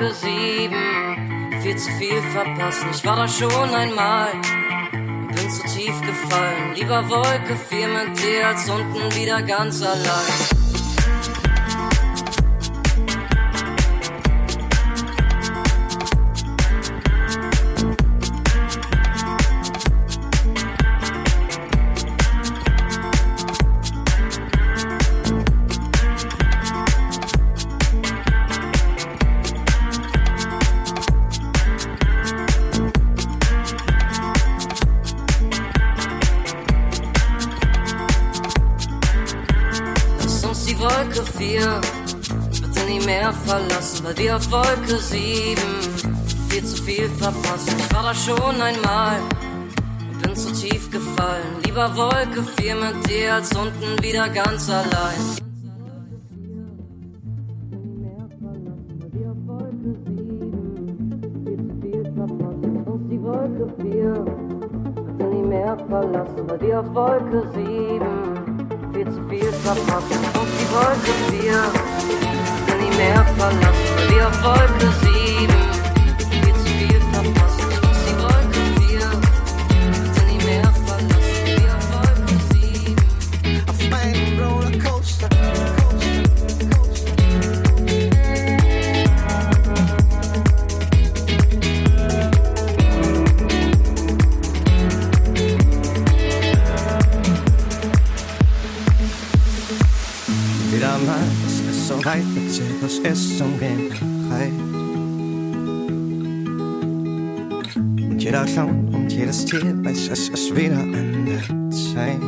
Wolke 7 viel zu viel verpassen. Ich war da schon einmal und bin zu tief gefallen. Lieber Wolke 4 mit dir als unten wieder ganz allein. Lieber Wolke 4 mit dir als unten wieder ganz allein. Mal ist so weit, Zirkus ist zum Gehen bereit. Und jeder Clown und jedes Tier weiß, es ist wieder an der Zeit.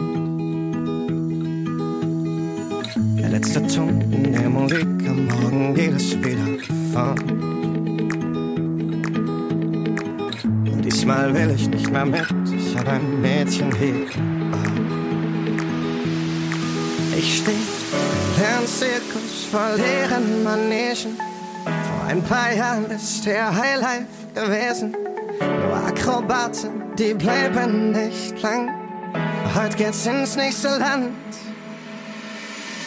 Der letzte Ton in der Musik am Morgen geht es wieder fort. Und diesmal will ich nicht mehr mit, ich hab ein Mädchen hier. Ich steh im Zirkus vor leeren Manegen. Vor ein paar Jahren ist der Highlife gewesen. Nur Akrobaten, die bleiben nicht lang. Heute geht's ins nächste Land.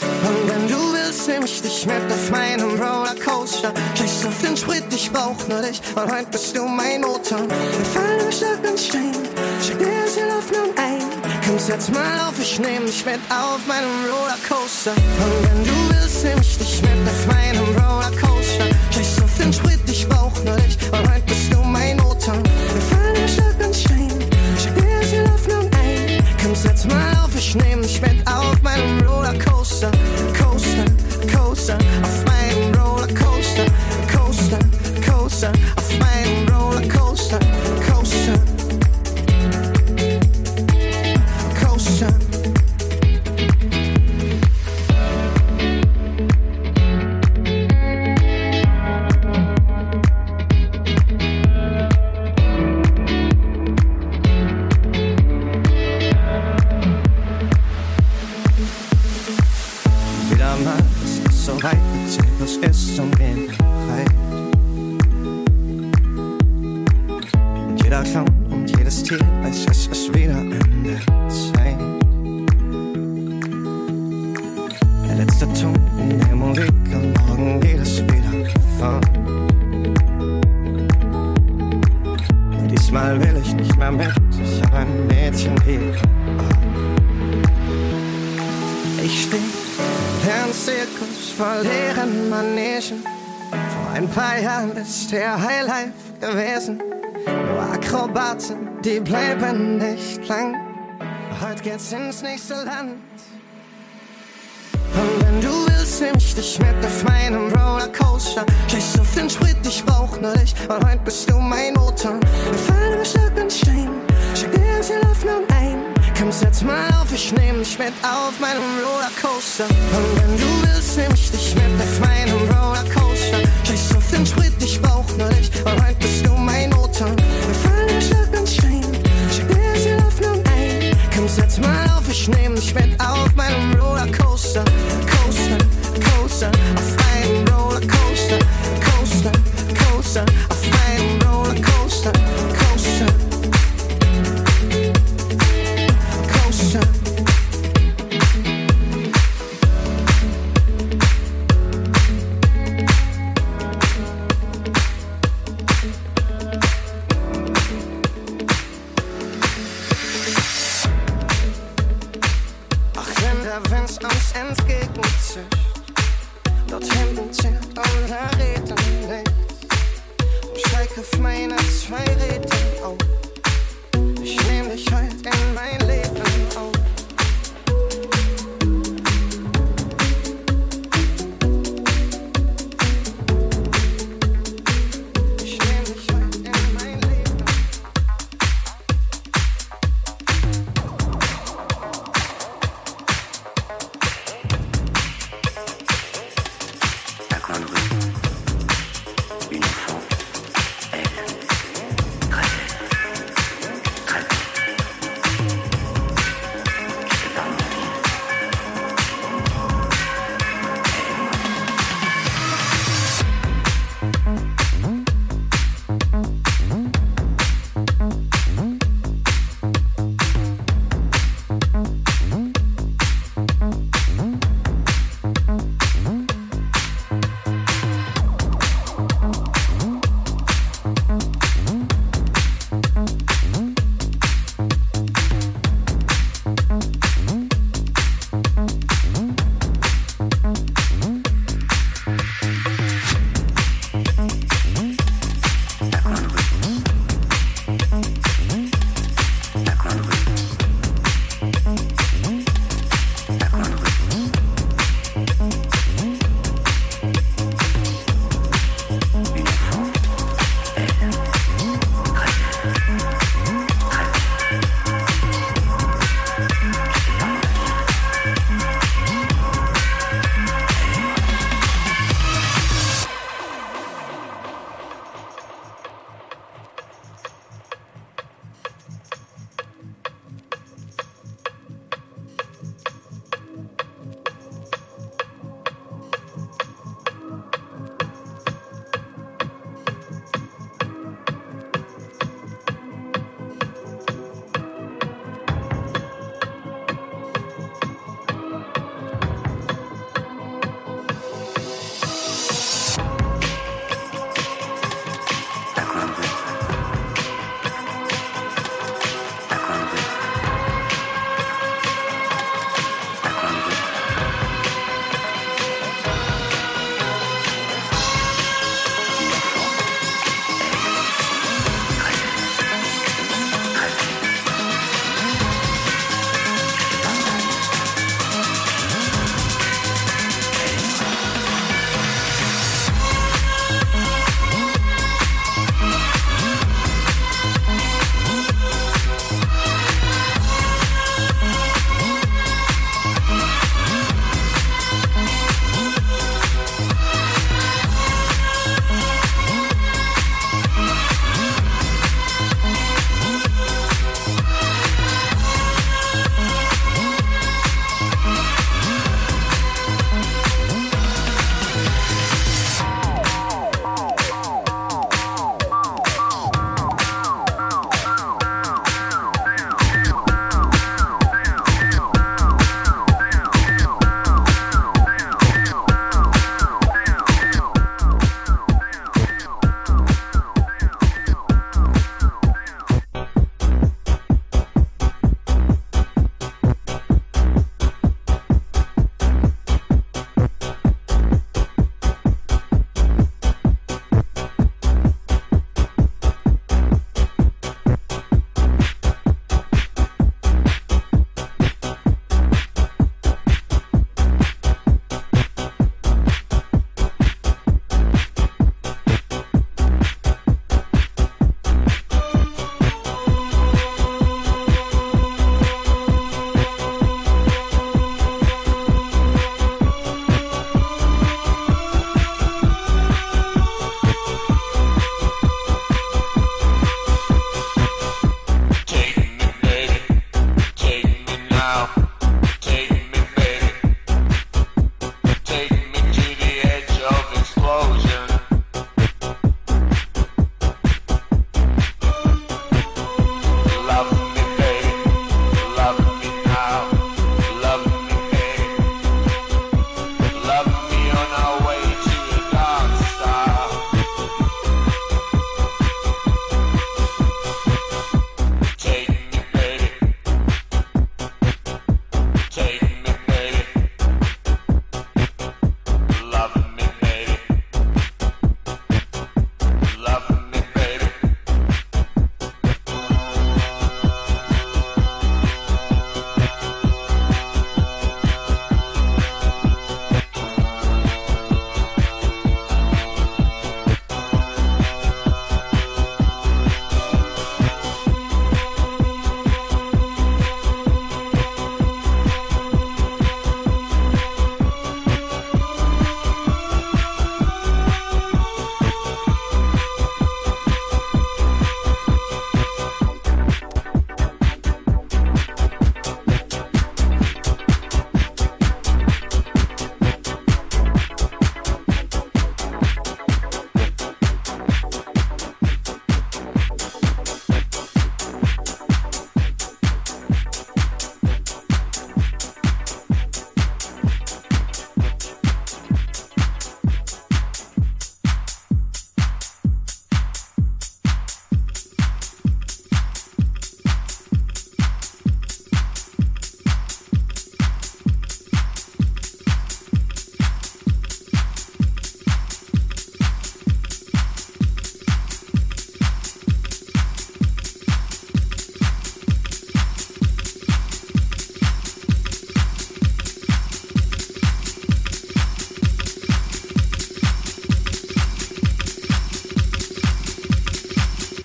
Und wenn du willst, nehm ich dich mit auf meinem Rollercoaster. Scheiß auf den Sprit, ich brauch nur dich. Und heute bist du mein Motor. Wir fallen im Schlag und Stein. Schick dir Komm, setz mal auf, ich nehm dich mit auf meinem Rollercoaster. Und wenn du willst, nehm ich dich mit auf meinem Rollercoaster. Scheiß auf den Sprit, ich brauch nur dich. Und heute bist du die bleiben nicht lang. Heute geht's ins nächste Land. Und wenn du willst, nehm ich dich mit auf meinem Rollercoaster. Scheiß auf den Sprit, ich brauch nur dich. Und heute bist du mein Motor. Wir fallen im Schlag und Stein. Schick dir das in Hoffnung ein. Komm, setz mal auf, ich nehm dich mit auf meinem Rollercoaster. Und wenn du willst, nehm ich dich mit auf meinem Rollercoaster. Scheiß auf den Sprit, ich brauch nur dich. Und ich nehm dich mit auf meinem Rollercoaster. dat hem ontzettend zich haar reden denkt. Om of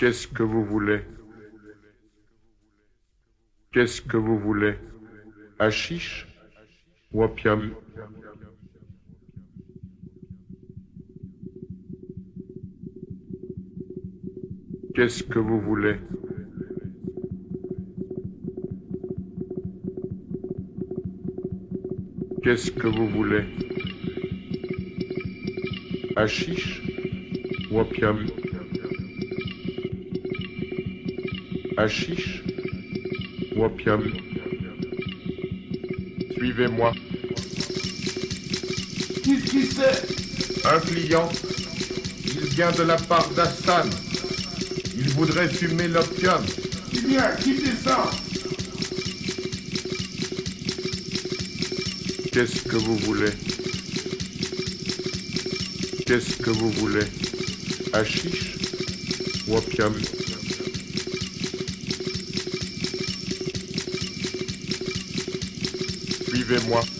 Qu'est-ce que vous voulez? Qu'est-ce que vous voulez? Hachiche ou opium? Qu'est-ce que vous voulez? Qu'est-ce que vous voulez? Hachiche ou opium? Hachiche ou opium Suivez-moi. Qu'est-ce qui c'est Un client. Il vient de la part d'Hassan. Il voudrait fumer l'opium. Eh bien, quittez ça Qu'est-ce que vous voulez? Qu'est-ce que vous voulez? Hachiche ou opium Suivez-moi.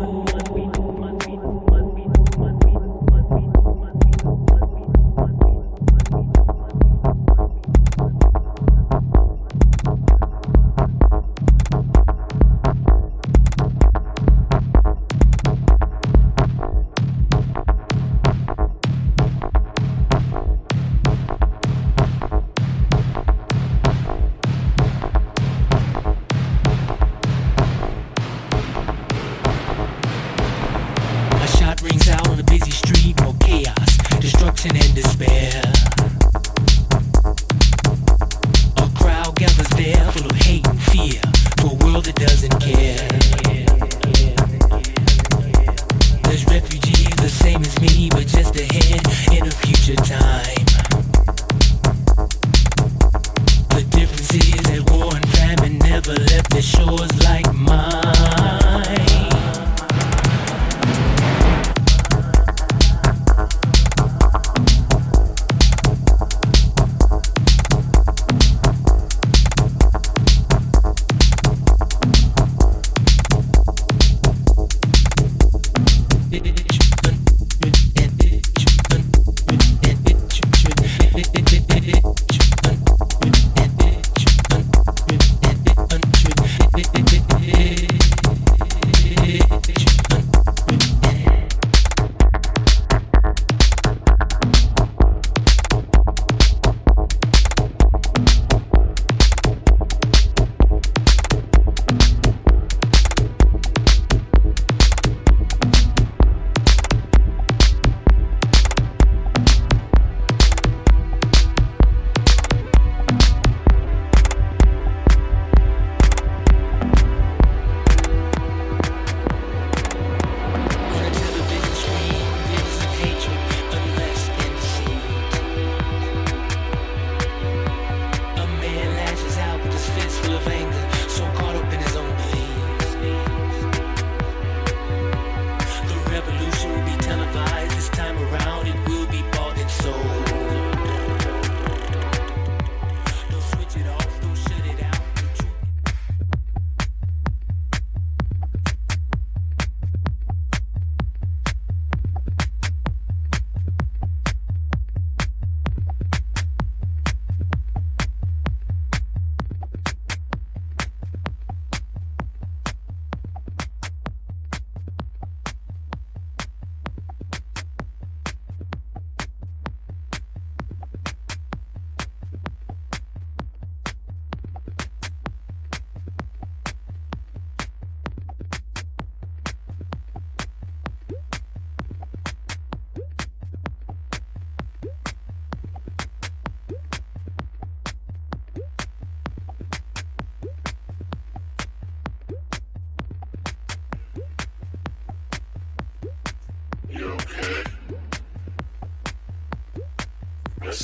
the busy street, more chaos, destruction and disaster.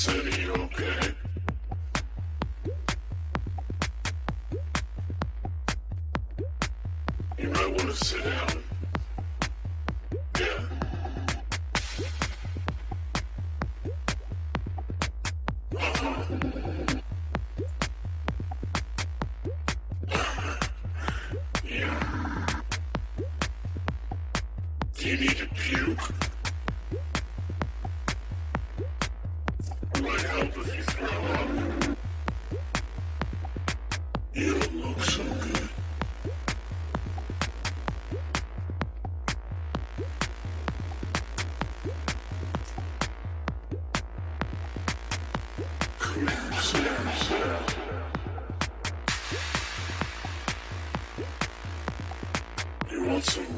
city open. You want some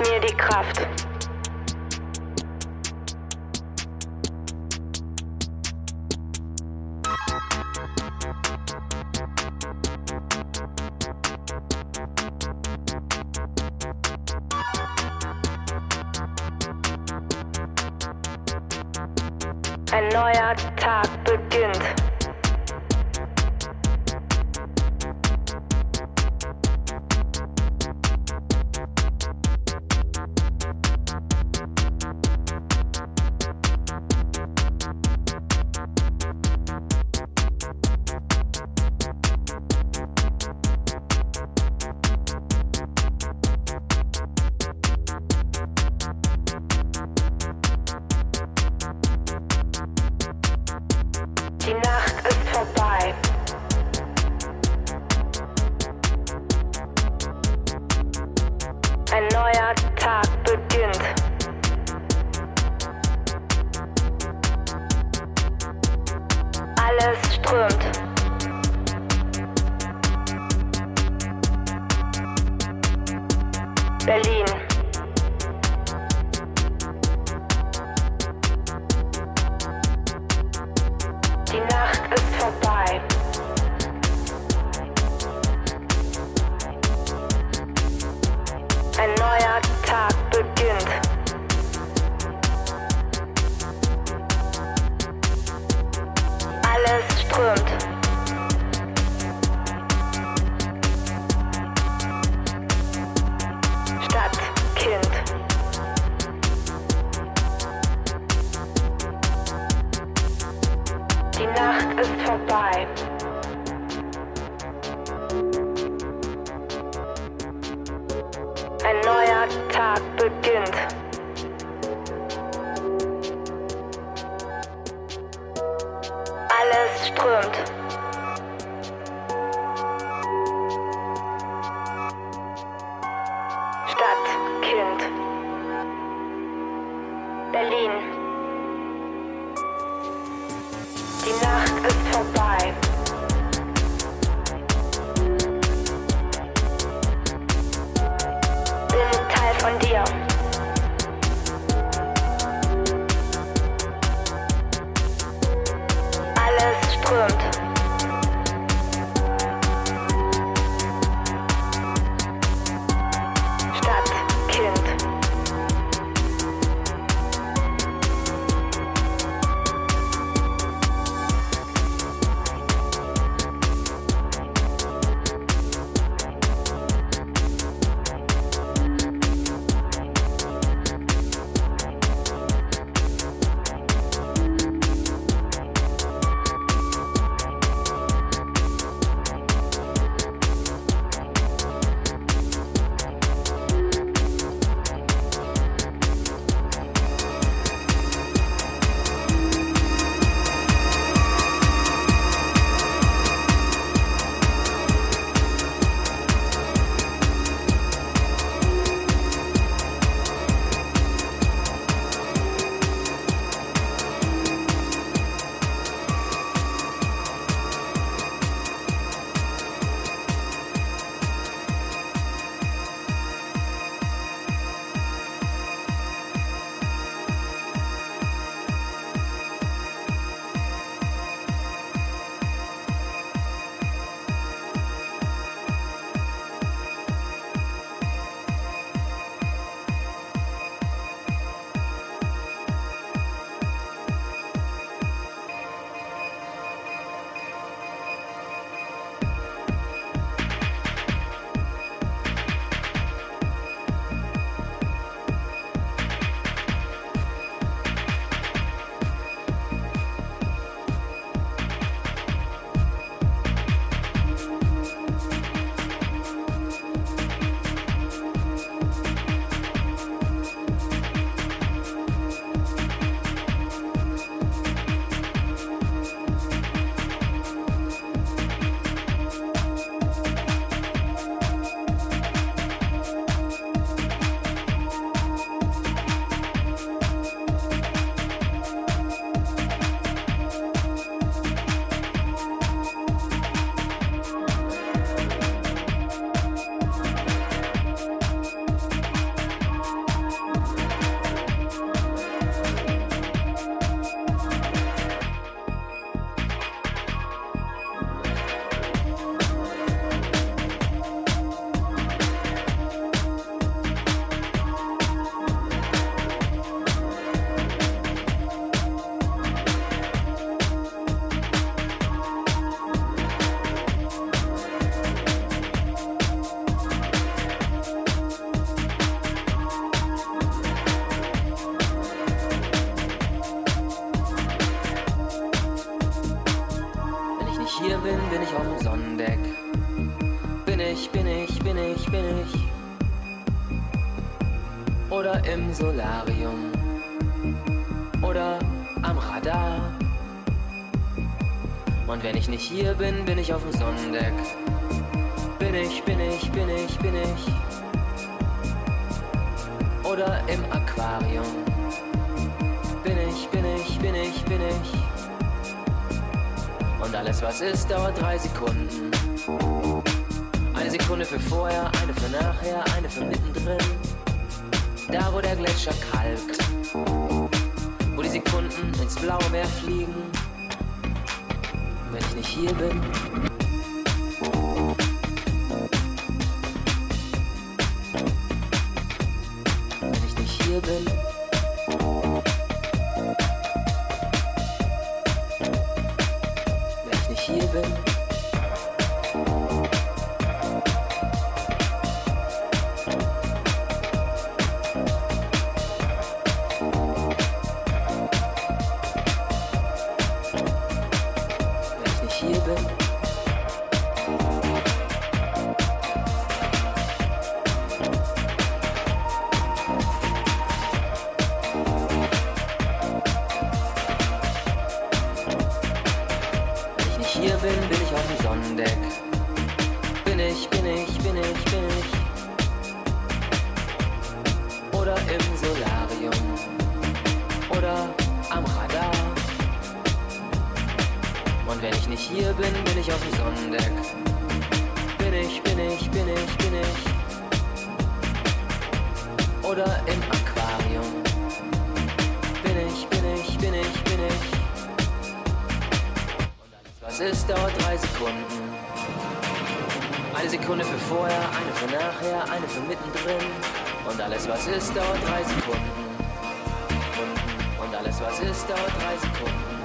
mir die Kraft. Im Solarium. Oder am Radar. Und wenn ich nicht hier bin, bin ich auf dem Sonnendeck. Bin ich, bin ich, bin ich, bin ich. Oder im Aquarium. Bin ich, bin ich, bin ich, bin ich. Und alles was ist, dauert drei Sekunden. Eine Sekunde für vorher, eine für nachher, eine für mittendrin. Da wo der Gletscher kalkt. Wo die Sekunden ins blaue Meer fliegen. Wenn ich nicht hier bin. Wenn ich nicht hier bin, bin ich auf dem Sonnendeck. Bin ich, bin ich, bin ich, bin ich. Oder im Aquarium. Bin ich, bin ich, bin ich, bin ich. Und alles, was ist, dauert drei Sekunden. Eine Sekunde für vorher, eine für nachher, eine für mittendrin. Und alles, was ist, dauert drei Sekunden. Und, und alles, was ist, dauert drei Sekunden.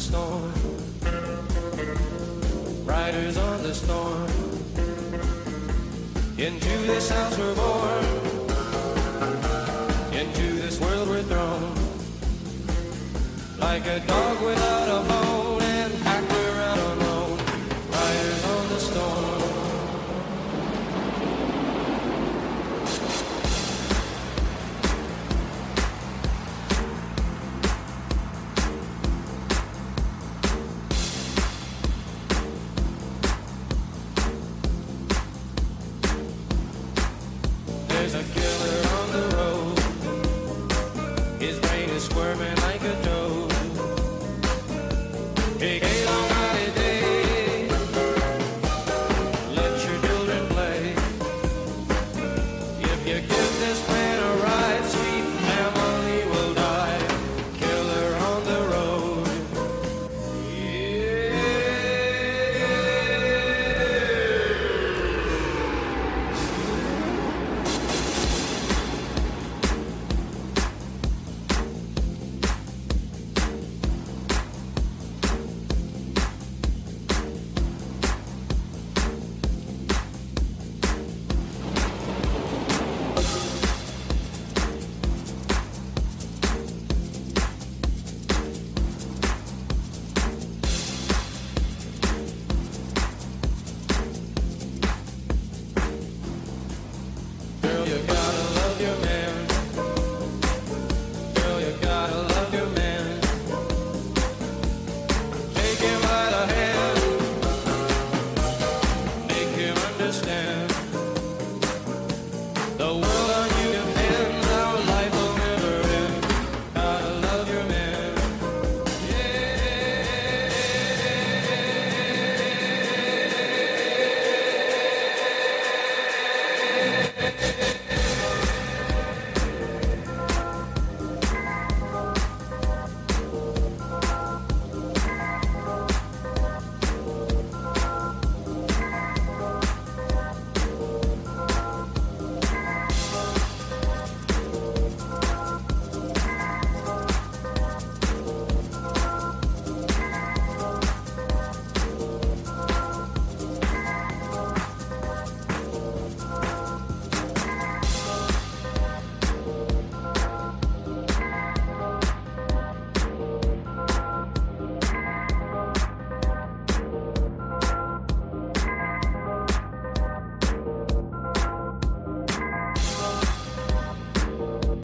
Storm.